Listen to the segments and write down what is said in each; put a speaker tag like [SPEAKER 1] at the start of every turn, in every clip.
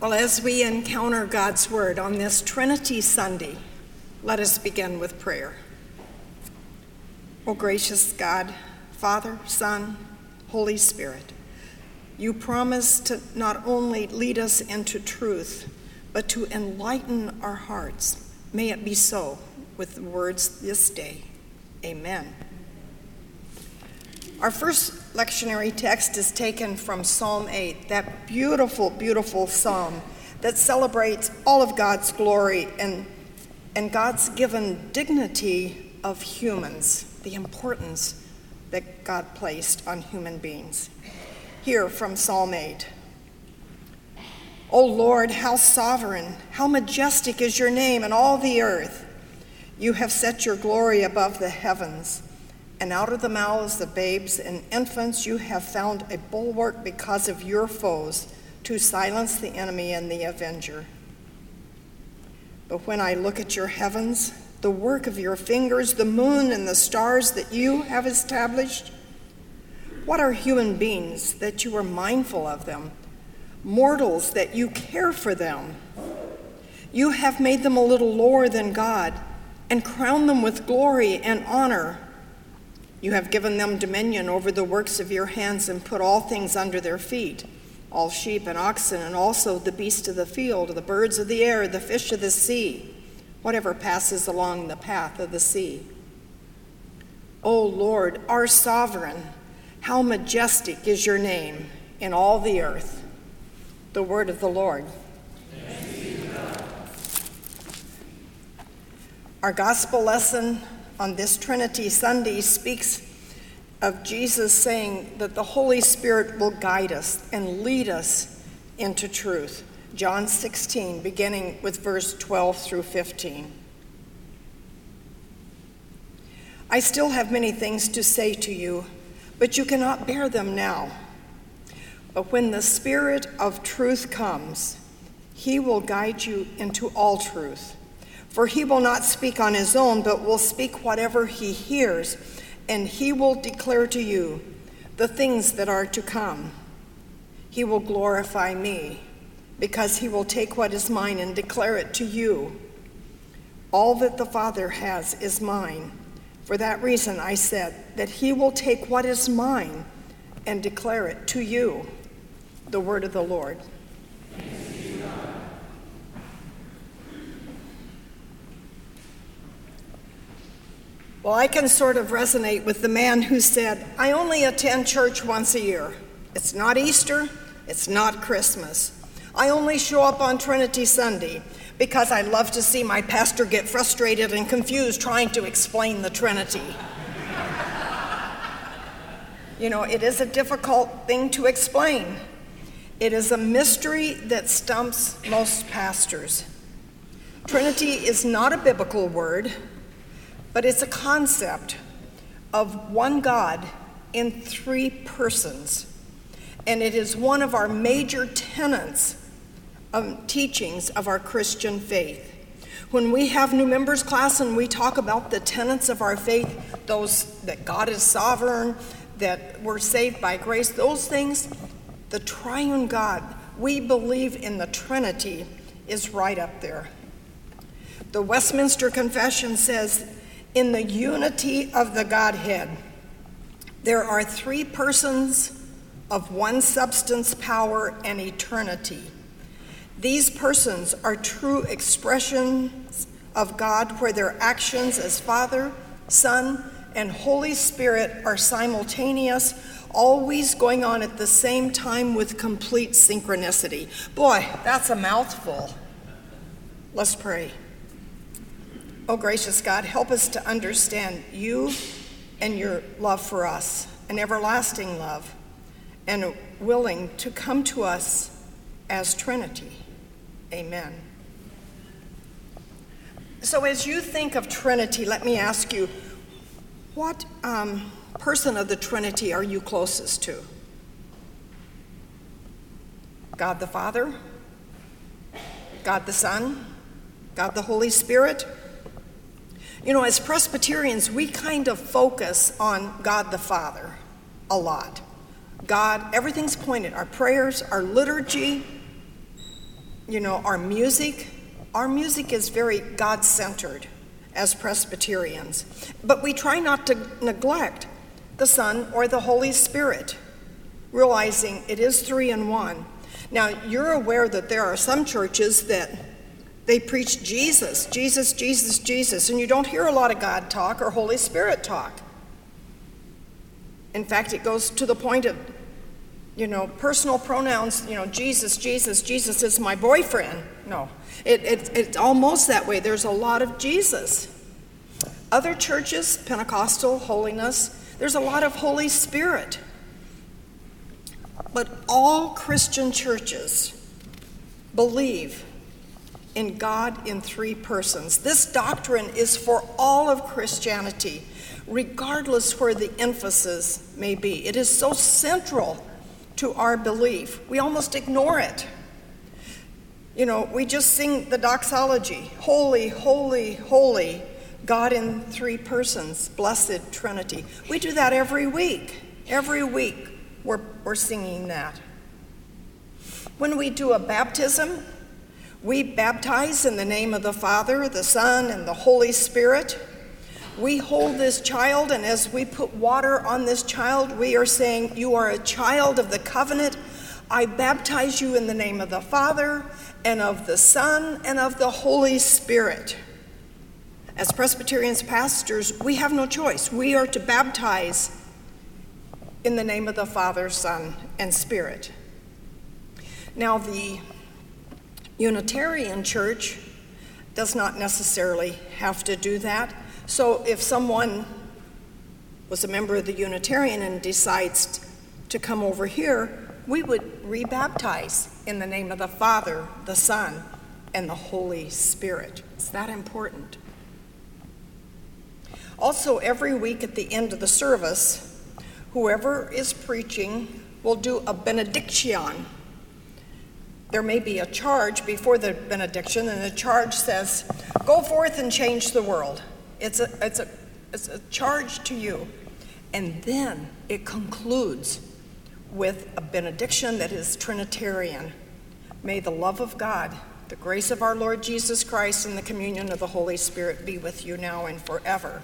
[SPEAKER 1] Well, as we encounter God's Word on this Trinity Sunday, let us begin with prayer. O gracious God, Father, Son, Holy Spirit, you promise to not only lead us into truth, but to enlighten our hearts. May it be so with the words this day. Amen. Our first lectionary text is taken from Psalm 8, that beautiful, beautiful psalm that celebrates all of God's glory and, and God's given dignity of humans, the importance that God placed on human beings. Here from Psalm 8. O Lord, how sovereign, how majestic is your name in all the earth. You have set your glory above the heavens and out of the mouths of babes and infants you have found a bulwark because of your foes to silence the enemy and the avenger. But when I look at your heavens, the work of your fingers, the moon and the stars that you have established, what are human beings that you are mindful of them, mortals that you care for them? You have made them a little lower than God and crowned them with glory and honor. You have given them dominion over the works of your hands and put all things under their feet all sheep and oxen, and also the beasts of the field, the birds of the air, the fish of the sea, whatever passes along the path of the sea. O Lord, our sovereign, how majestic is your name in all the earth. The word of the Lord. Our gospel lesson on this Trinity Sunday speaks of Jesus saying that the Holy Spirit will guide us and lead us into truth. John 16, beginning with verse 12 through 15. I still have many things to say to you, but you cannot bear them now. But when the Spirit of truth comes, he will guide you into all truth. For he will not speak on his own, but will speak whatever he hears, and he will declare to you the things that are to come. He will glorify me, because he will take what is mine and declare it to you. All that the Father has is mine. For that reason, I said that he will take what is mine and declare it to you. The word of the Lord. Well, I can sort of resonate with the man who said, I only attend church once a year. It's not Easter, it's not Christmas. I only show up on Trinity Sunday because I love to see my pastor get frustrated and confused trying to explain the Trinity. you know, it is a difficult thing to explain. It is a mystery that stumps most pastors. Trinity is not a biblical word, but it's a concept of one God in three persons. And it is one of our major tenets of teachings of our Christian faith. When we have new members class and we talk about the tenets of our faith, those that God is sovereign, that we're saved by grace, those things, the triune God, we believe in the Trinity, is right up there. The Westminster Confession says in the unity of the Godhead, there are three persons of one substance, power, and eternity. These persons are true expressions of God, where their actions as Father, Son, and Holy Spirit are simultaneous, always going on at the same time with complete synchronicity. Boy, that's a mouthful. Let's pray. Oh, gracious God, help us to understand you and your love for us, an everlasting love, and willing to come to us as Trinity. Amen. So, as you think of Trinity, let me ask you what um, person of the Trinity are you closest to? God the Father? God the Son? God the Holy Spirit? You know, as Presbyterians, we kind of focus on God the Father a lot. God, everything's pointed, our prayers, our liturgy, you know, our music, our music is very God centered as Presbyterians. But we try not to neglect the Son or the Holy Spirit, realizing it is three in one. Now, you're aware that there are some churches that they preach Jesus, Jesus, Jesus, Jesus, and you don't hear a lot of God talk or Holy Spirit talk. In fact, it goes to the point of, you know, personal pronouns, you know, Jesus, Jesus, Jesus is my boyfriend. No, it, it, it's almost that way. There's a lot of Jesus. Other churches, Pentecostal, holiness, there's a lot of Holy Spirit. But all Christian churches believe in God in three persons. This doctrine is for all of Christianity, regardless where the emphasis may be. It is so central to our belief, we almost ignore it. You know, we just sing the doxology Holy, holy, holy, God in three persons, blessed Trinity. We do that every week. Every week we're, we're singing that. When we do a baptism, we baptize in the name of the Father, the Son, and the Holy Spirit. We hold this child, and as we put water on this child, we are saying, You are a child of the covenant. I baptize you in the name of the Father, and of the Son, and of the Holy Spirit. As Presbyterians pastors, we have no choice. We are to baptize in the name of the Father, Son, and Spirit. Now, the Unitarian Church does not necessarily have to do that. So, if someone was a member of the Unitarian and decides to come over here, we would rebaptize in the name of the Father, the Son, and the Holy Spirit. It's that important. Also, every week at the end of the service, whoever is preaching will do a benediction. There may be a charge before the benediction, and the charge says, Go forth and change the world. It's a, it's a, it's a charge to you. And then it concludes with a benediction that is Trinitarian. May the love of God, the grace of our Lord Jesus Christ, and the communion of the Holy Spirit be with you now and forever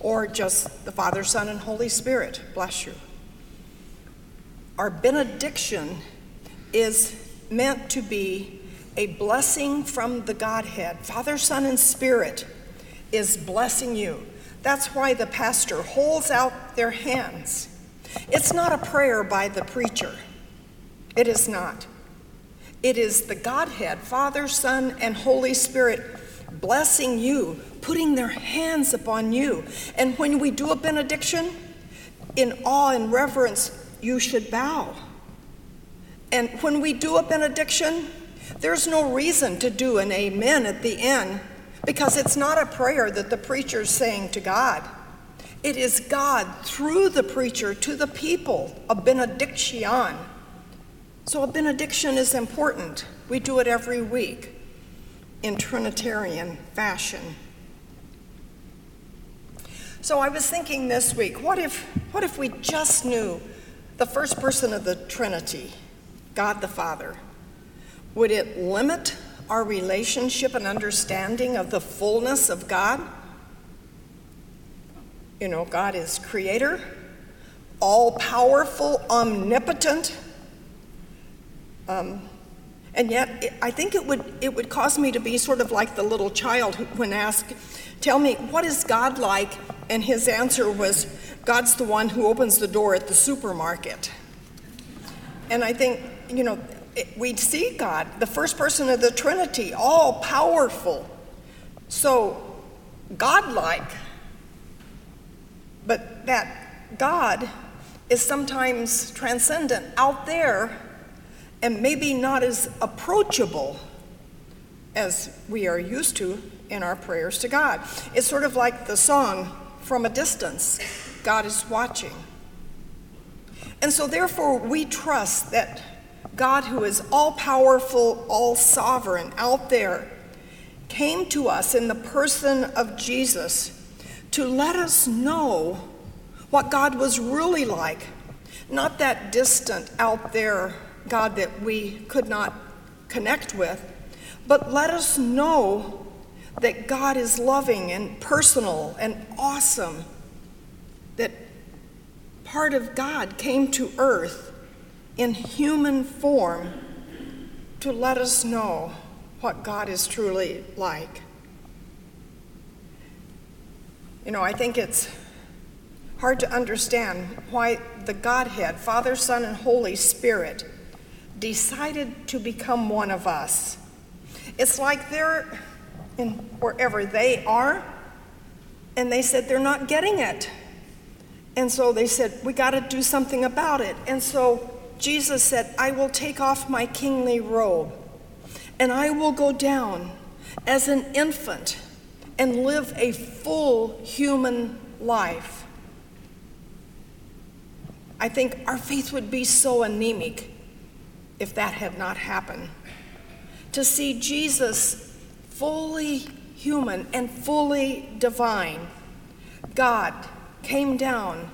[SPEAKER 1] or just the Father, Son, and Holy Spirit. Bless you. Our benediction is meant to be a blessing from the Godhead. Father, Son, and Spirit is blessing you. That's why the pastor holds out their hands. It's not a prayer by the preacher. It is not. It is the Godhead, Father, Son, and Holy Spirit blessing you putting their hands upon you. And when we do a benediction, in awe and reverence, you should bow. And when we do a benediction, there's no reason to do an amen at the end because it's not a prayer that the preacher's saying to God. It is God through the preacher to the people, a benediction. So a benediction is important. We do it every week in Trinitarian fashion. So I was thinking this week, what if, what if we just knew the first person of the Trinity, God the Father? Would it limit our relationship and understanding of the fullness of God? You know, God is creator, all powerful, omnipotent. Um, and yet, I think it would, it would cause me to be sort of like the little child when asked, Tell me, what is God like? And his answer was, God's the one who opens the door at the supermarket. And I think, you know, we see God, the first person of the Trinity, all powerful. So, God-like. But that God is sometimes transcendent, out there, and maybe not as approachable as we are used to in our prayers to God. It's sort of like the song, From a Distance, God is watching. And so, therefore, we trust that God, who is all powerful, all sovereign, out there, came to us in the person of Jesus to let us know what God was really like. Not that distant, out there God that we could not connect with, but let us know that God is loving and personal and awesome, that part of God came to earth in human form to let us know what God is truly like. You know, I think it's hard to understand why the Godhead, Father, Son, and Holy Spirit, decided to become one of us. It's like they're in wherever they are, and they said they're not getting it. And so they said, We got to do something about it. And so Jesus said, I will take off my kingly robe, and I will go down as an infant and live a full human life. I think our faith would be so anemic if that had not happened. To see Jesus fully human and fully divine, God came down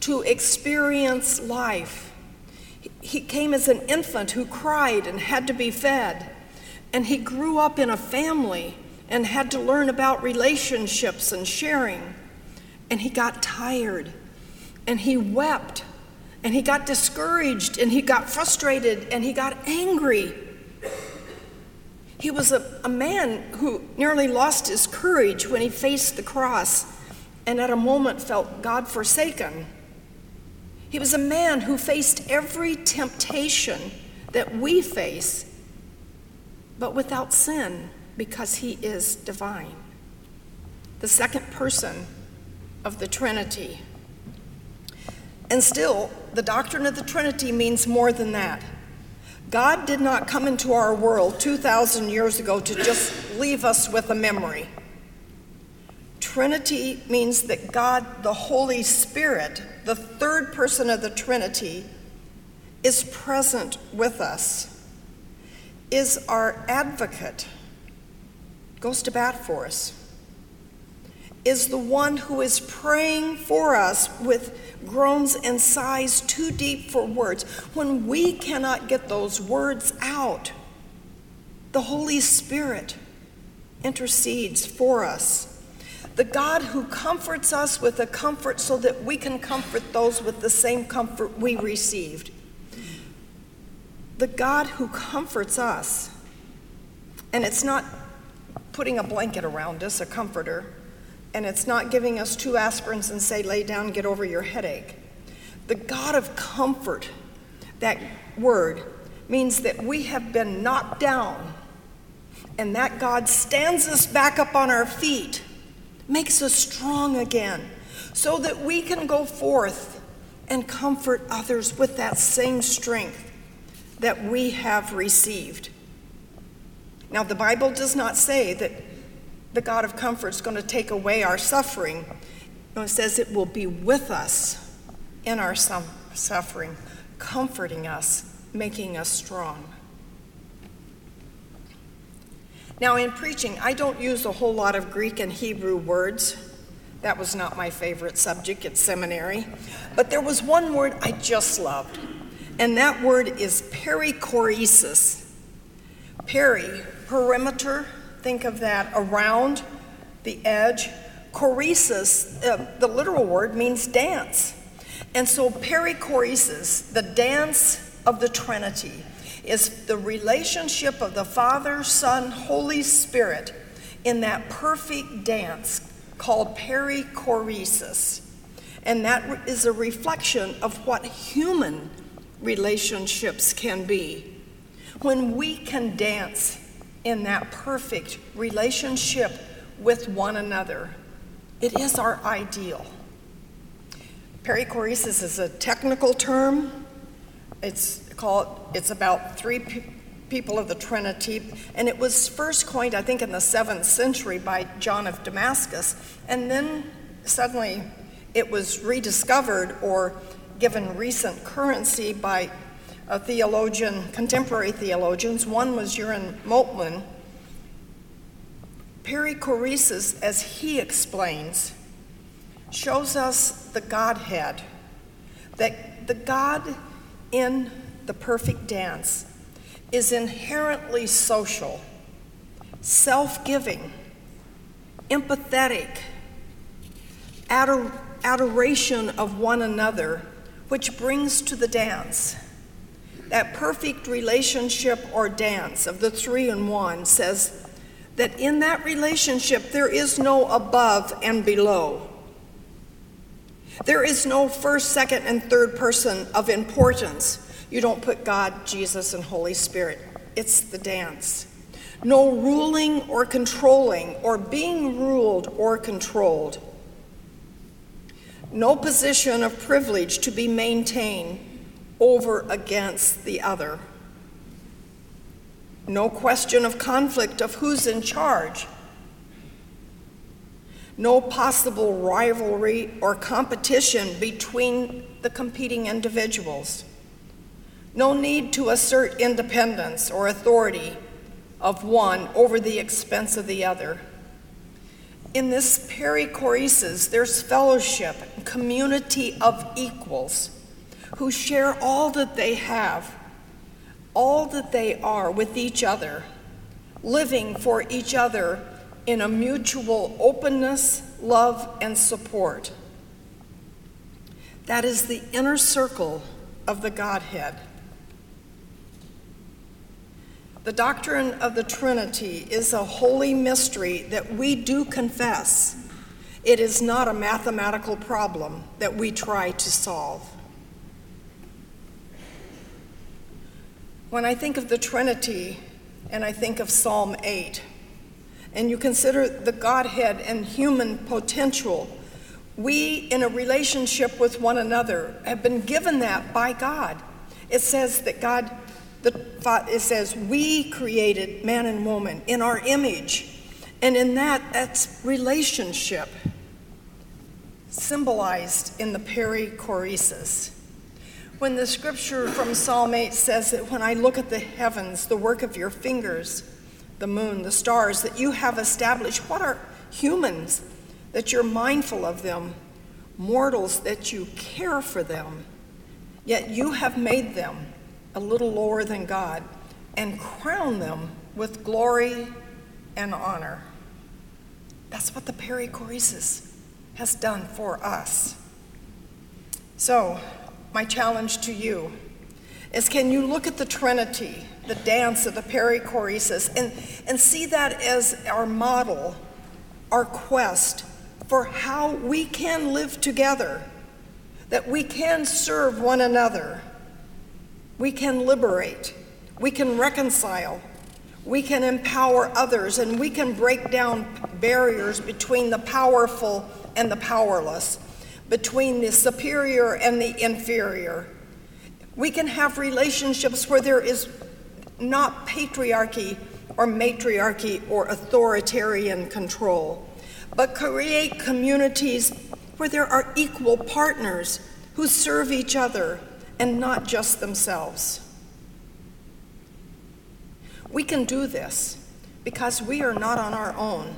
[SPEAKER 1] to experience life. He came as an infant who cried and had to be fed. And he grew up in a family and had to learn about relationships and sharing. And he got tired and he wept and he got discouraged and he got frustrated and he got angry. He was a, a man who nearly lost his courage when he faced the cross and at a moment felt God forsaken. He was a man who faced every temptation that we face, but without sin because he is divine. The second person of the Trinity. And still, the doctrine of the Trinity means more than that. God did not come into our world 2,000 years ago to just leave us with a memory. Trinity means that God, the Holy Spirit, the third person of the Trinity, is present with us, is our advocate, goes to bat for us, is the one who is praying for us with groans and sighs too deep for words. When we cannot get those words out, the Holy Spirit intercedes for us. The God who comforts us with a comfort so that we can comfort those with the same comfort we received. The God who comforts us, and it's not putting a blanket around us, a comforter and it's not giving us two aspirins and say, lay down, get over your headache. The God of comfort, that word, means that we have been knocked down, and that God stands us back up on our feet, makes us strong again, so that we can go forth and comfort others with that same strength that we have received. Now, the Bible does not say that the God of comfort is going to take away our suffering. it says it will be with us in our suffering, comforting us, making us strong. Now, in preaching, I don't use a whole lot of Greek and Hebrew words. That was not my favorite subject at seminary. But there was one word I just loved, and that word is perichoresis. Peri, perimeter, think of that around the edge. Choresis, uh, the literal word, means dance. And so perichoresis, the dance of the Trinity, is the relationship of the Father, Son, Holy Spirit in that perfect dance called perichoresis. And that is a reflection of what human relationships can be. When we can dance in that perfect relationship with one another. It is our ideal. Perichoresis is a technical term. It's called, it's about three pe- people of the Trinity, and it was first coined, I think, in the seventh century by John of Damascus, and then suddenly it was rediscovered or given recent currency by a theologian, contemporary theologians. One was Jürgen Moltmann. Perichoresis, as he explains, shows us the Godhead, that the God in the perfect dance is inherently social, self giving, empathetic, ador- adoration of one another, which brings to the dance. That perfect relationship or dance of the three in one says that in that relationship there is no above and below. There is no first, second, and third person of importance. You don't put God, Jesus, and Holy Spirit. It's the dance. No ruling or controlling or being ruled or controlled. No position of privilege to be maintained over against the other. No question of conflict of who's in charge. No possible rivalry or competition between the competing individuals. No need to assert independence or authority of one over the expense of the other. In this perichoresis, there's fellowship, community of equals who share all that they have, all that they are with each other, living for each other in a mutual openness, love, and support. That is the inner circle of the Godhead. The doctrine of the Trinity is a holy mystery that we do confess. It is not a mathematical problem that we try to solve. When I think of the Trinity and I think of Psalm 8, and you consider the Godhead and human potential, we, in a relationship with one another, have been given that by God. It says that God, the, it says, we created man and woman in our image. And in that, that's relationship symbolized in the perichoresis. When the scripture from Psalm 8 says that when I look at the heavens, the work of your fingers, the moon, the stars, that you have established, what are humans that you're mindful of them, mortals that you care for them, yet you have made them a little lower than God and crown them with glory and honor. That's what the perichoresis has done for us. So, my challenge to you is can you look at the Trinity, the dance of the perichoresis, and, and see that as our model, our quest for how we can live together, that we can serve one another, we can liberate, we can reconcile, we can empower others, and we can break down barriers between the powerful and the powerless between the superior and the inferior. We can have relationships where there is not patriarchy or matriarchy or authoritarian control, but create communities where there are equal partners who serve each other and not just themselves. We can do this because we are not on our own.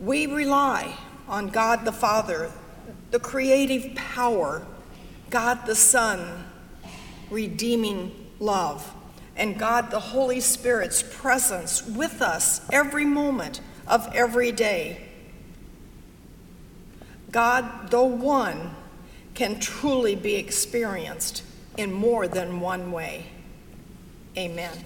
[SPEAKER 1] We rely on God the Father, the creative power, God the Son, redeeming love, and God the Holy Spirit's presence with us every moment of every day. God, though one, can truly be experienced in more than one way. Amen.